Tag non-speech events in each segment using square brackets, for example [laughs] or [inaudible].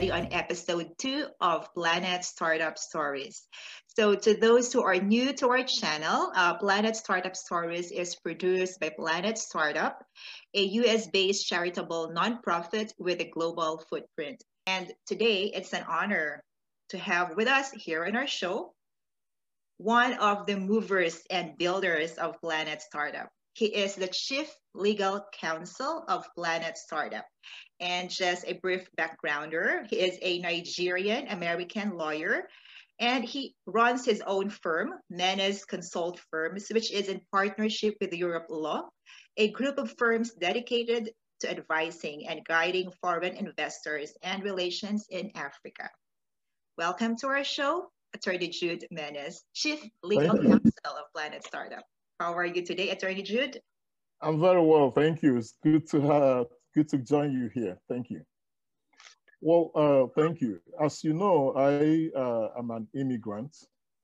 already on episode two of Planet Startup Stories. So, to those who are new to our channel, uh, Planet Startup Stories is produced by Planet Startup, a US based charitable nonprofit with a global footprint. And today, it's an honor to have with us here on our show one of the movers and builders of Planet Startup. He is the Chief Legal Counsel of Planet Startup. And just a brief backgrounder, he is a Nigerian American lawyer and he runs his own firm, Menace Consult Firms, which is in partnership with Europe Law, a group of firms dedicated to advising and guiding foreign investors and relations in Africa. Welcome to our show, Attorney Jude Menace, Chief Legal Counsel of Planet Startup. How are you today, Attorney Jude? I'm very well, thank you. It's good to have, good to join you here. Thank you. Well, uh, thank you. As you know, I uh, am an immigrant.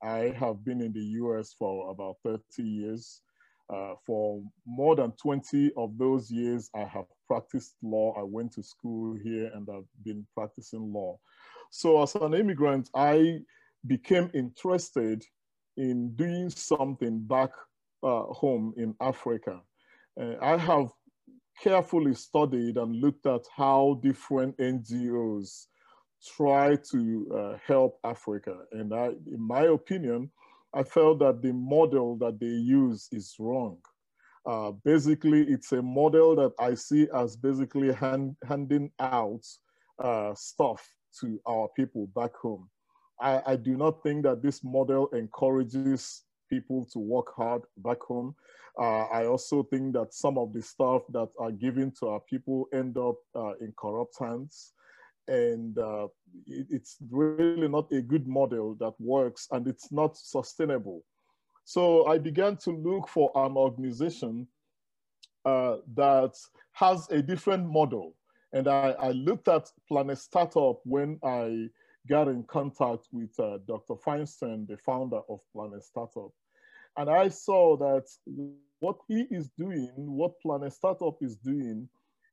I have been in the US for about 30 years. Uh, for more than 20 of those years, I have practiced law. I went to school here and I've been practicing law. So as an immigrant, I became interested in doing something back uh, home in Africa. Uh, I have carefully studied and looked at how different NGOs try to uh, help Africa. And I, in my opinion, I felt that the model that they use is wrong. Uh, basically, it's a model that I see as basically hand, handing out uh, stuff to our people back home. I, I do not think that this model encourages people to work hard back home. Uh, I also think that some of the stuff that are given to our people end up uh, in corrupt hands. And uh, it, it's really not a good model that works and it's not sustainable. So I began to look for an organization uh, that has a different model. And I, I looked at Planet Startup when I got in contact with uh, Dr. Feinstein, the founder of Planet Startup. And I saw that what he is doing, what Planet Startup is doing,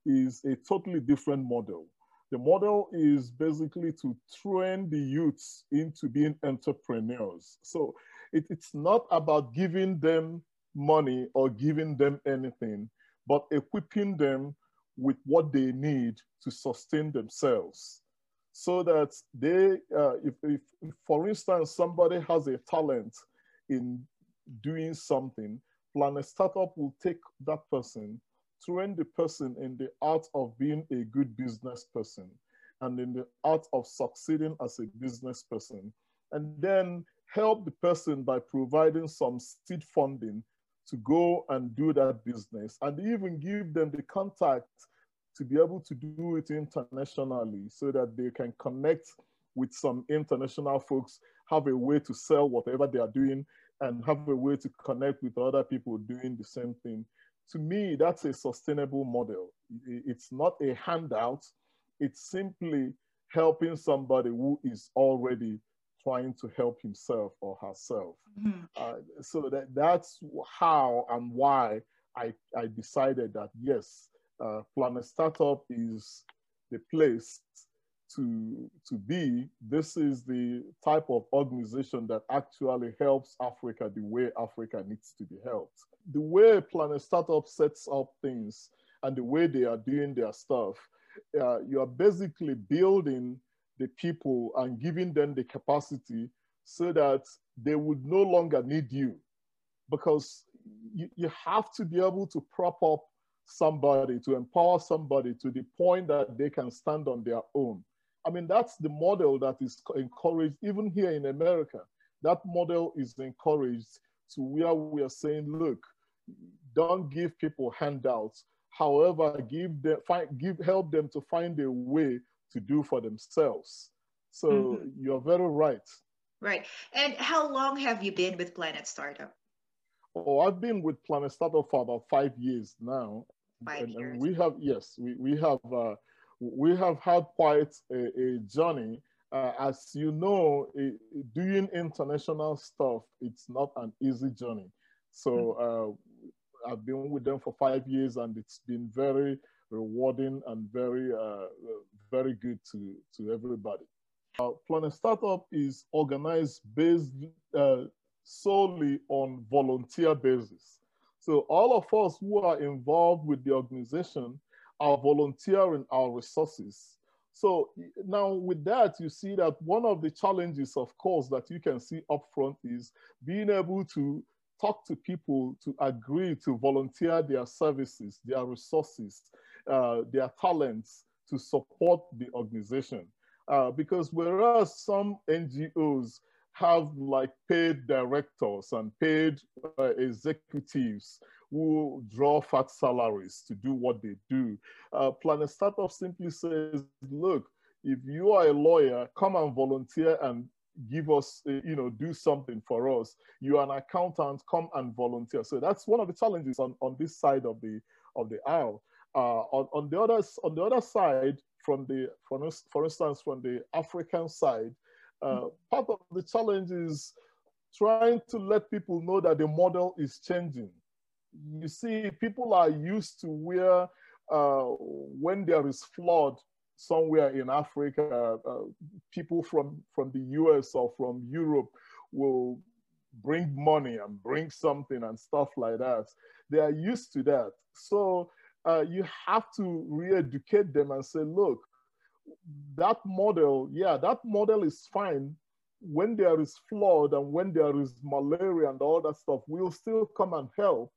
is a totally different model. The model is basically to train the youths into being entrepreneurs. So it, it's not about giving them money or giving them anything, but equipping them with what they need to sustain themselves so that they, uh, if, if, for instance, somebody has a talent in doing something, Planet Startup will take that person, train the person in the art of being a good business person and in the art of succeeding as a business person, and then help the person by providing some seed funding to go and do that business and even give them the contact to be able to do it internationally so that they can connect with some international folks, have a way to sell whatever they are doing, and have a way to connect with other people doing the same thing. To me, that's a sustainable model. It's not a handout, it's simply helping somebody who is already trying to help himself or herself. Mm-hmm. Uh, so that, that's how and why I, I decided that yes, uh, Planet Startup is the place to, to be. This is the type of organization that actually helps Africa the way Africa needs to be helped. The way Planet Startup sets up things and the way they are doing their stuff, uh, you are basically building the people and giving them the capacity so that they would no longer need you because you, you have to be able to prop up somebody, to empower somebody to the point that they can stand on their own. I mean, that's the model that is encouraged even here in America. That model is encouraged to where we are saying, look, don't give people handouts. However, give them, find, give, help them to find a way to do for themselves. So mm-hmm. you're very right. Right. And how long have you been with Planet Startup? Oh, I've been with Planet Startup for about five years now. Five and, years. We have, yes, we, we have uh, we have had quite a, a journey. Uh, as you know, it, doing international stuff, it's not an easy journey. So uh, I've been with them for five years and it's been very rewarding and very, uh, very good to, to everybody. Uh, Planet Startup is organized based uh, solely on volunteer basis. So all of us who are involved with the organization are volunteering our resources. So now with that, you see that one of the challenges, of course, that you can see upfront is being able to talk to people to agree to volunteer their services, their resources, uh, their talents to support the organization. Uh, because whereas some NGOs have like paid directors and paid uh, executives who draw fat salaries to do what they do. Uh, Planet Startup simply says, look, if you are a lawyer, come and volunteer and give us, uh, you know, do something for us. You are an accountant, come and volunteer. So that's one of the challenges on, on this side of the of the aisle. Uh, on, on the other on the other side, from the for, for instance, from the African side, uh, part of the challenge is trying to let people know that the model is changing. You see, people are used to where uh, when there is flood somewhere in Africa, uh, people from, from the US or from Europe will bring money and bring something and stuff like that. They are used to that. So uh, you have to re-educate them and say, look, that model, yeah, that model is fine when there is flood and when there is malaria and all that stuff, we'll still come and help.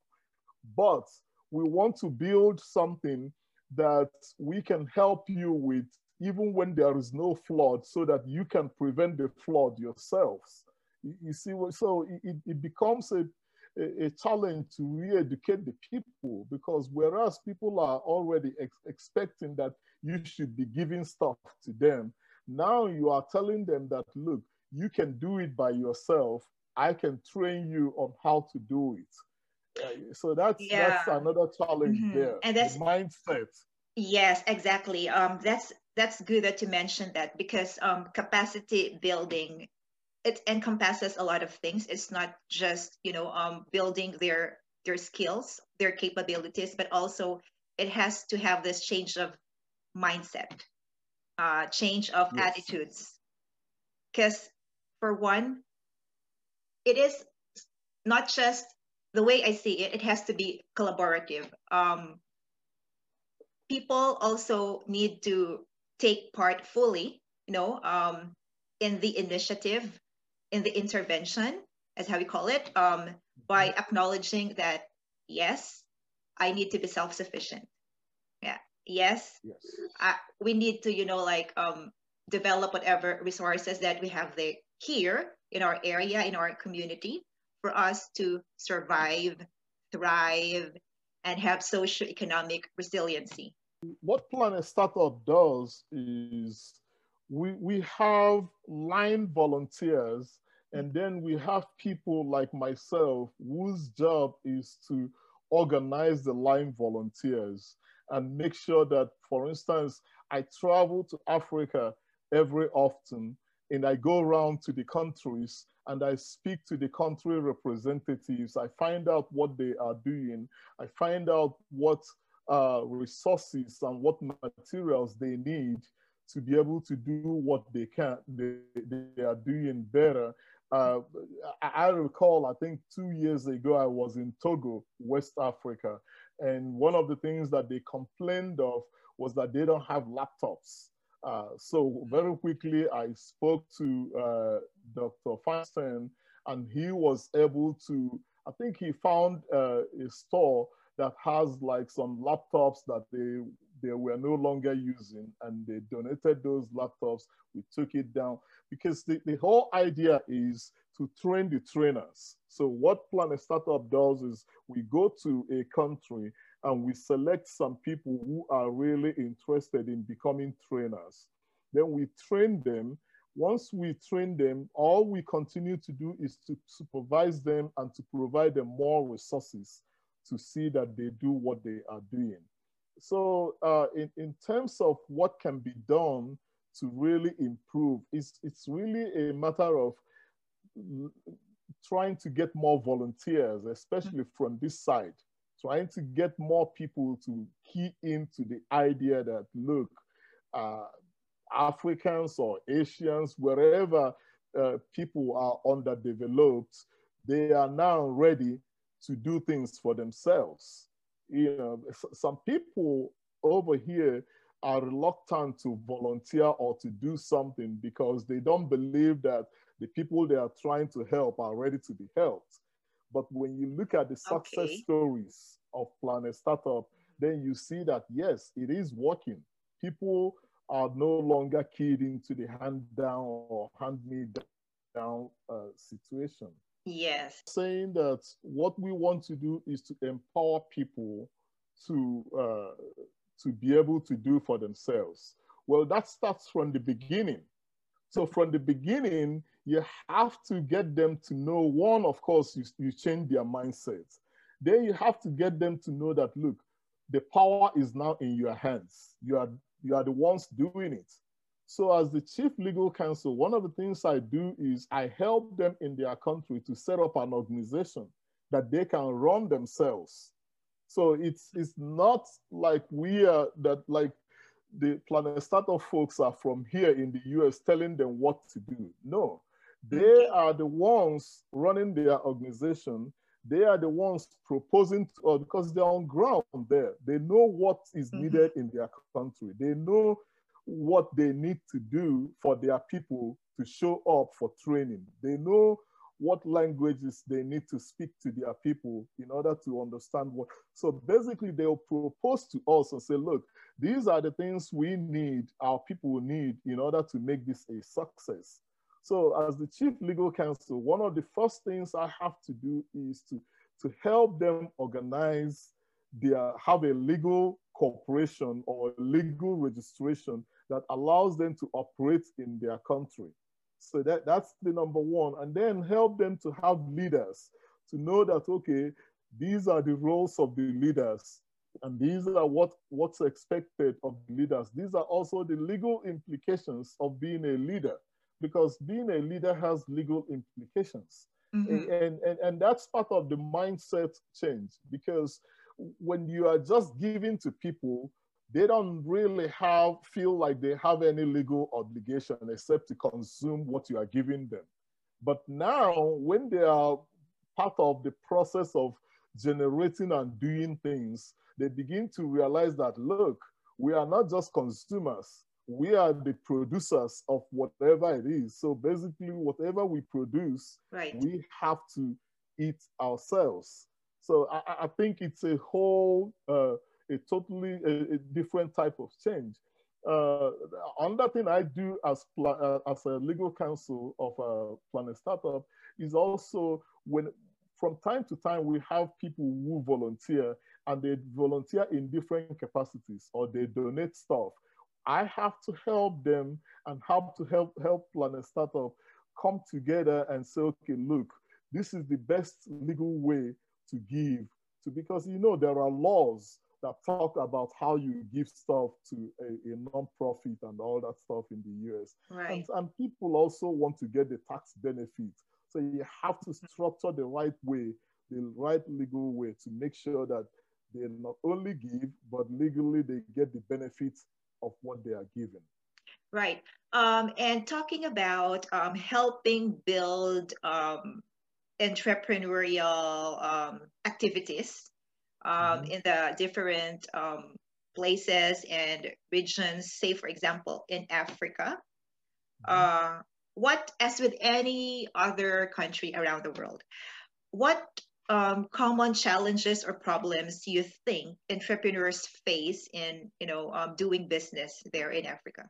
But we want to build something that we can help you with even when there is no flood so that you can prevent the flood yourselves. You, see, so it, it becomes a, a, a challenge to re-educate the people because whereas people are already ex expecting that you should be giving stuff to them, now you are telling them that, look, you can do it by yourself. I can train you on how to do it. Uh, so that's yeah. that's another challenge mm-hmm. there. And that's the mindset. Yes, exactly. Um, that's that's good that you mentioned that because um, capacity building it encompasses a lot of things. It's not just you know um, building their their skills, their capabilities, but also it has to have this change of mindset, uh, change of yes. attitudes. Because for one, it is not just the way I see it, it has to be collaborative. Um, people also need to take part fully, you know, um, in the initiative, in the intervention, as how we call it, um, by mm-hmm. acknowledging that, yes, I need to be self-sufficient. Yes. Yes. We need to, you know, like um, develop whatever resources that we have there here in our area, in our community, for us to survive, thrive, and have socioeconomic resiliency. What Planet Startup does is we, we have line volunteers, and then we have people like myself whose job is to organize the line volunteers and make sure that, for instance, I travel to Africa every often and I go around to the countries and I speak to the country representatives. I find out what they are doing. I find out what uh, resources and what materials they need to be able to do what they can, they, they are doing better. Uh, I, recall, I think two years ago, I was in Togo, West Africa, and one of the things that they complained of was that they don't have laptops. Uh, so very quickly, I spoke to uh, Dr. Feinstein, and he was able to, I think he found uh, a store that has like some laptops that they they were no longer using and they donated those laptops. We took it down because the, the whole idea is to train the trainers. So what Planet Startup does is we go to a country and we select some people who are really interested in becoming trainers. Then we train them. Once we train them, all we continue to do is to supervise them and to provide them more resources to see that they do what they are doing. So uh, in, in terms of what can be done to really improve, it's, it's really a matter of trying to get more volunteers, especially from this side trying to get more people to key into the idea that, look, uh, Africans or Asians, wherever uh, people are underdeveloped, they are now ready to do things for themselves. You know, some people over here are reluctant to volunteer or to do something because they don't believe that the people they are trying to help are ready to be helped. But when you look at the success okay. stories of Planet Startup, then you see that yes, it is working. People are no longer keyed into the hand down or hand me down uh, situation. Yes. Saying that what we want to do is to empower people to uh, to be able to do for themselves. Well, that starts from the beginning. So from the beginning, you have to get them to know one, of course, you, you change their mindset. Then you have to get them to know that look, the power is now in your hands. You are you are the ones doing it. So as the chief legal counsel, one of the things I do is I help them in their country to set up an organization that they can run themselves. So it's it's not like we are that like the Planet Startup folks are from here in the US telling them what to do. No, they are the ones running their organization. They are the ones proposing, to, because they're on ground there. They know what is mm-hmm. needed in their country. They know what they need to do for their people to show up for training. They know what languages they need to speak to their people in order to understand what. So basically, they'll propose to us and say, look, these are the things we need, our people need in order to make this a success. So as the chief legal counsel, one of the first things I have to do is to, to help them organize their, have a legal corporation or legal registration that allows them to operate in their country. So that, that's the number one. And then help them to have leaders to know that, okay, these are the roles of the leaders and these are what, what's expected of the leaders. These are also the legal implications of being a leader because being a leader has legal implications. Mm-hmm. And, and, and that's part of the mindset change because when you are just giving to people, they don't really have feel like they have any legal obligation except to consume what you are giving them. But now, when they are part of the process of generating and doing things, they begin to realize that look, we are not just consumers, we are the producers of whatever it is. So basically, whatever we produce, right. we have to eat ourselves. So I, I think it's a whole, uh, a totally a, a, different type of change. Uh, another thing I do as uh, as a legal counsel of a Planet Startup is also when from time to time we have people who volunteer and they volunteer in different capacities or they donate stuff I have to help them and help to help help Planet Startup come together and say, okay, look, this is the best legal way to give to because you know there are laws that talk about how you give stuff to a, a non-profit and all that stuff in the US. Right. And, and people also want to get the tax benefit. So you have to structure the right way, the right legal way to make sure that they not only give, but legally they get the benefits of what they are given. Right. Um, and talking about um, helping build um, entrepreneurial um, activities um, mm-hmm. in the different um, places and regions, say, for example, in Africa. Mm-hmm. Uh, what, as with any other country around the world, what um, common challenges or problems do you think entrepreneurs face in you know um, doing business there in Africa?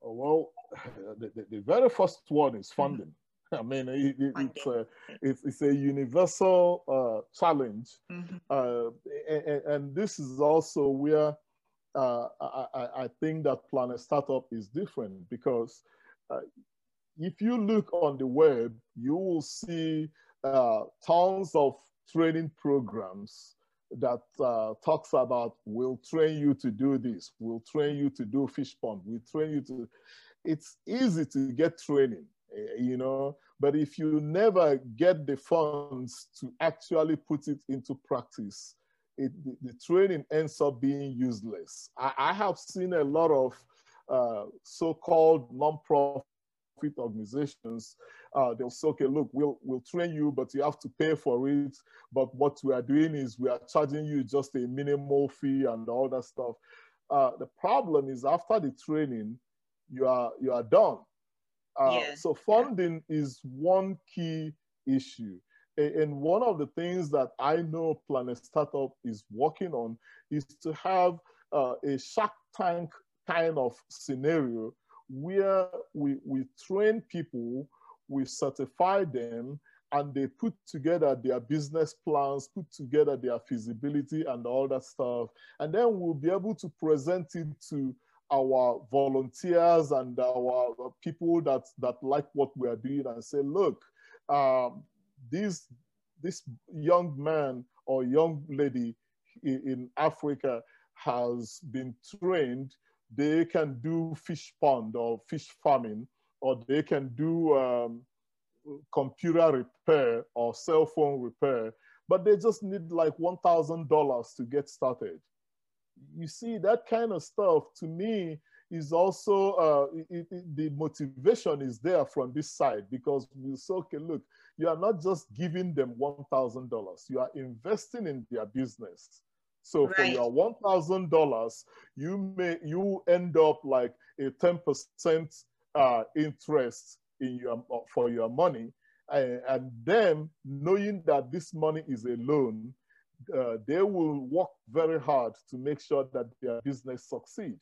Well, [sighs] the, the, the, very first one is mm-hmm. funding. [laughs] I mean, it, it, it's, a, it's, it's a universal uh, challenge. Mm-hmm. Uh, and, and, this is also where uh, I, I, think that Planet Startup is different because uh, if you look on the web, you will see uh, tons of training programs that uh, talks about we'll train you to do this, we'll train you to do fish pond, we'll train you to. It's easy to get training, you know, But if you never get the funds to actually put it into practice, it, the, the, training ends up being useless. I, I have seen a lot of uh, so-called non-profit organizations. Uh, they'll say, okay, look, we'll, we'll train you, but you have to pay for it. But what we are doing is we are charging you just a minimal fee and all that stuff. Uh, the problem is after the training, you are, you are done. Uh, yeah. So funding yeah. is one key issue. And one of the things that I know Planet Startup is working on is to have uh, a Shark Tank kind of scenario where we, we train people, we certify them, and they put together their business plans, put together their feasibility and all that stuff. And then we'll be able to present it to our volunteers and our people that, that like what we are doing and say, look, um, this, this young man or young lady in, in Africa has been trained they can do fish pond or fish farming, or they can do um, computer repair or cell phone repair, but they just need like $1,000 to get started. You see, that kind of stuff to me is also, uh, it, it, the motivation is there from this side because we say, okay, look, you are not just giving them $1,000, you are investing in their business. So right. for your one thousand dollars, you may you end up like a ten percent uh, interest in your for your money, and, and then knowing that this money is a loan, uh, they will work very hard to make sure that their business succeed.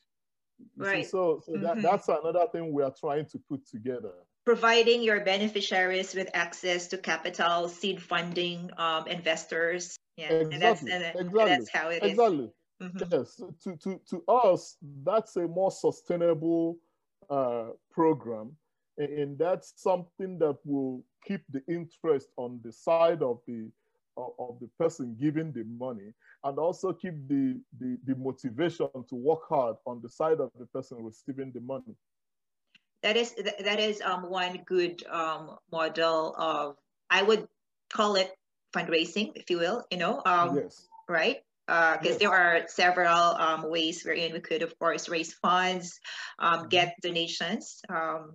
right. So so that, mm-hmm. that's another thing we are trying to put together providing your beneficiaries with access to capital, seed funding, um, investors. Yeah, exactly. and that's, and exactly. that's how it exactly. Mm-hmm. Yes, to, to, to us, that's a more sustainable uh, program. And that's something that will keep the interest on the side of the of the person giving the money and also keep the, the, the motivation to work hard on the side of the person receiving the money that is that is um, one good um, model of I would call it fundraising, if you will. You know, um, yes. right? Because uh, yes. there are several um, ways wherein we could, of course, raise funds, um, mm-hmm. get donations. Um,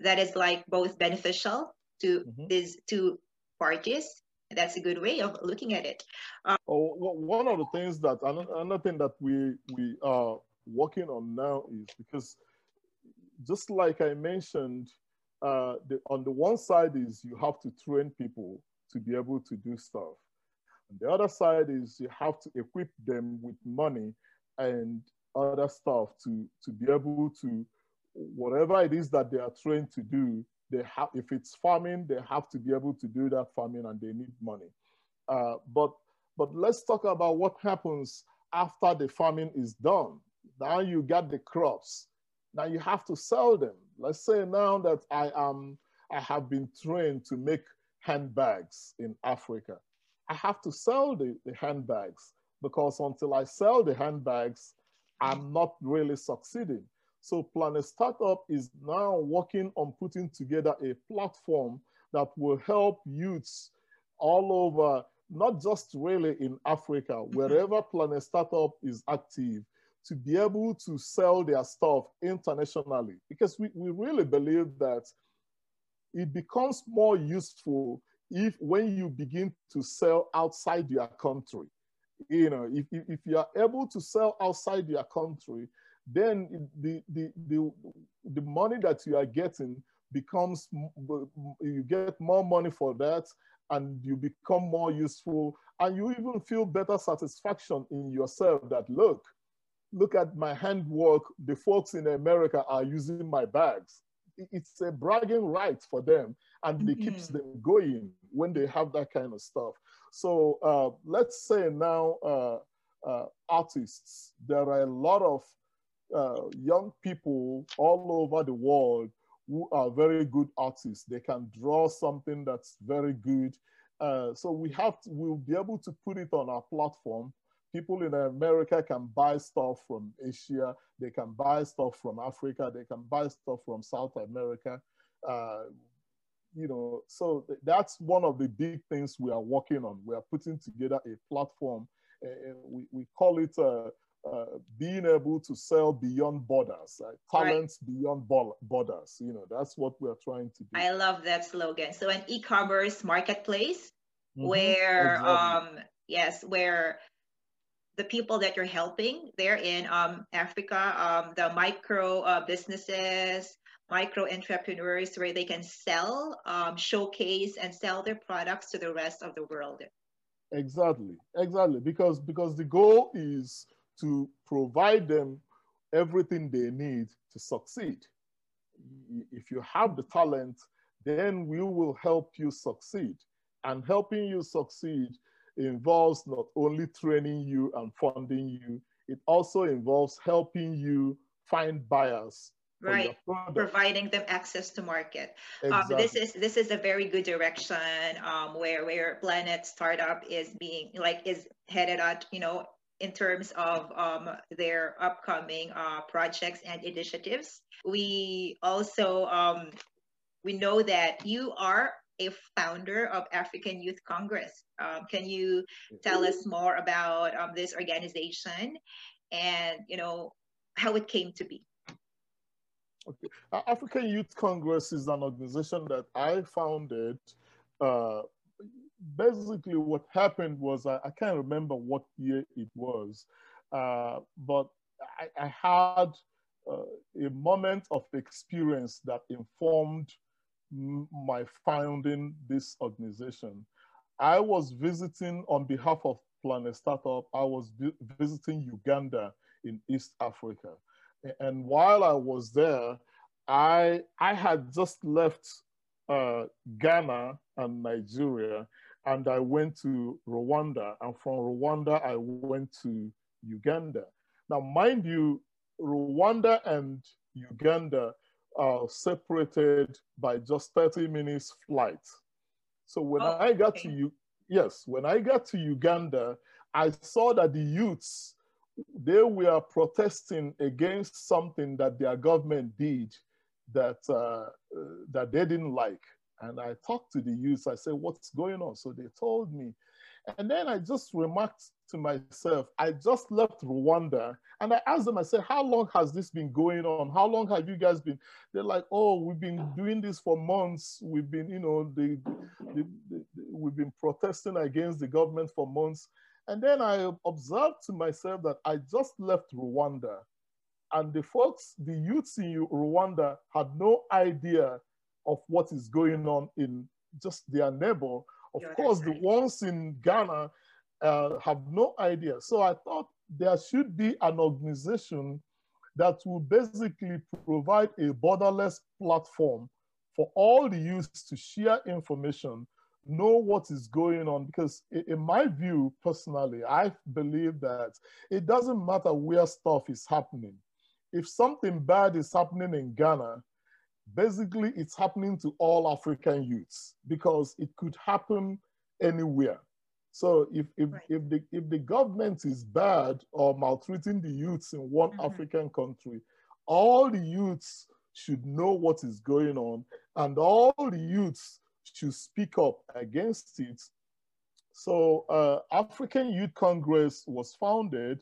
that is like both beneficial to mm-hmm. these two parties. That's a good way of looking at it. Um, oh, one of the things that another thing that we we are working on now is because just like I mentioned, uh, the, on the one side is you have to train people to be able to do stuff. And the other side is you have to equip them with money and other stuff to, to be able to, whatever it is that they are trained to do, they have, if it's farming, they have to be able to do that farming and they need money. Uh, but, but let's talk about what happens after the farming is done. Now you got the crops now you have to sell them. Let's say now that I am, I have been trained to make handbags in Africa. I have to sell the, the handbags because until I sell the handbags, I'm not really succeeding. So Planet Startup is now working on putting together a platform that will help youths all over, not just really in Africa, mm-hmm. wherever Planet Startup is active, to be able to sell their stuff internationally because we, we really believe that it becomes more useful if when you begin to sell outside your country you know if, if you are able to sell outside your country then the, the, the, the money that you are getting becomes you get more money for that and you become more useful and you even feel better satisfaction in yourself that look look at my handwork. The folks in America are using my bags. It's a bragging right for them and mm -hmm. it keeps mm-hmm. them going when they have that kind of stuff. So uh, let's say now uh, uh, artists, there are a lot of uh, young people all over the world who are very good artists. They can draw something that's very good. Uh, so we have to, we'll be able to put it on our platform people in America can buy stuff from Asia, they can buy stuff from Africa, they can buy stuff from South America. Uh, you know, so that's one of the big things we are working on. We are putting together a platform, and we, we call it uh, being able to sell beyond borders, uh, talents right. beyond borders. You know, that's what we're trying to do. I love that slogan. So an e-commerce marketplace mm-hmm. where, exactly. um, yes, where the people that you're helping, they're in um, Africa, um, the micro uh, businesses, micro entrepreneurs, where they can sell, um, showcase, and sell their products to the rest of the world. Exactly, exactly, because because the goal is to provide them everything they need to succeed. If you have the talent, then we will help you succeed. And helping you succeed involves not only training you and funding you, it also involves helping you find buyers right providing them access to market exactly. um, this is this is a very good direction um, where where planet startup is being like is headed at you know in terms of um, their upcoming uh, projects and initiatives. We also um, we know that you are a founder of African Youth Congress. Um, can you tell us more about um, this organization and you know how it came to be? Okay. African Youth Congress is an organization that I founded uh, basically what happened was I, I, can't remember what year it was, uh, but I, I had uh, a moment of experience that informed my founding this organization. I was visiting on behalf of Planet Startup, I was visiting Uganda in East Africa. And while I was there, I, I had just left uh, Ghana and Nigeria and I went to Rwanda, and from Rwanda, I went to Uganda. Now, mind you, Rwanda and Uganda are separated by just 30 minutes flight. So when oh, I got okay. to you, yes, when I got to Uganda, I saw that the youths, they were protesting against something that their government did that, uh, uh, that they didn't like. And I talked to the youth. I said, What's going on? So they told me. And then I just remarked to myself, I just left Rwanda. And I asked them, I said, How long has this been going on? How long have you guys been? They're like, Oh, we've been ah. doing this for months. We've been, you know, the, the, the, we've been protesting against the government for months. And then I observed to myself that I just left Rwanda. And the folks, the youths in Rwanda had no idea of what is going on in just their neighbor. Of course, the ones in Ghana uh, have no idea. So I thought there should be an organization that will basically provide a borderless platform for all the youths to share information, know what is going on. Because in my view, personally, I believe that it doesn't matter where stuff is happening. If something bad is happening in Ghana, basically it's happening to all African youths because it could happen anywhere. So if, if, right. if, the, if the government is bad or maltreating the youths in one mm-hmm. African country, all the youths should know what is going on and all the youths should speak up against it. So uh, African Youth Congress was founded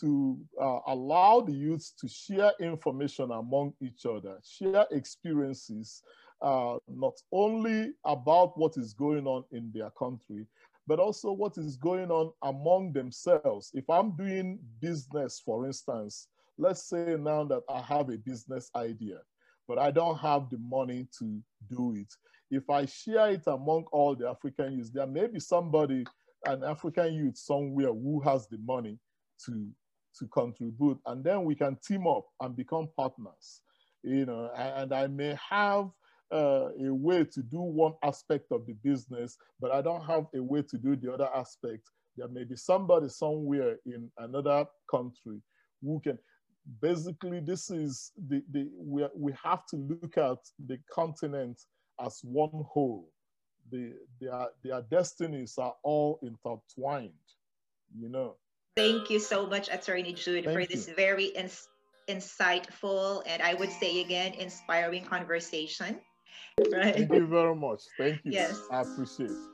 to uh, allow the youths to share information among each other, share experiences, uh, not only about what is going on in their country, but also what is going on among themselves. If I'm doing business, for instance, let's say now that I have a business idea, but I don't have the money to do it. If I share it among all the African youths, there may be somebody, an African youth somewhere who has the money to to contribute, and then we can team up and become partners. You know, and, I may have uh, a way to do one aspect of the business, but I don't have a way to do the other aspect. There may be somebody somewhere in another country who can. Basically, this is the, the we, we have to look at the continent as one whole. The, their, their destinies are all intertwined, you know. Thank you so much, Attorney Jude, Thank for this you. very ins- insightful and I would say again, inspiring conversation. [laughs] Right. Thank you very much. Thank you. Yes. I appreciate it.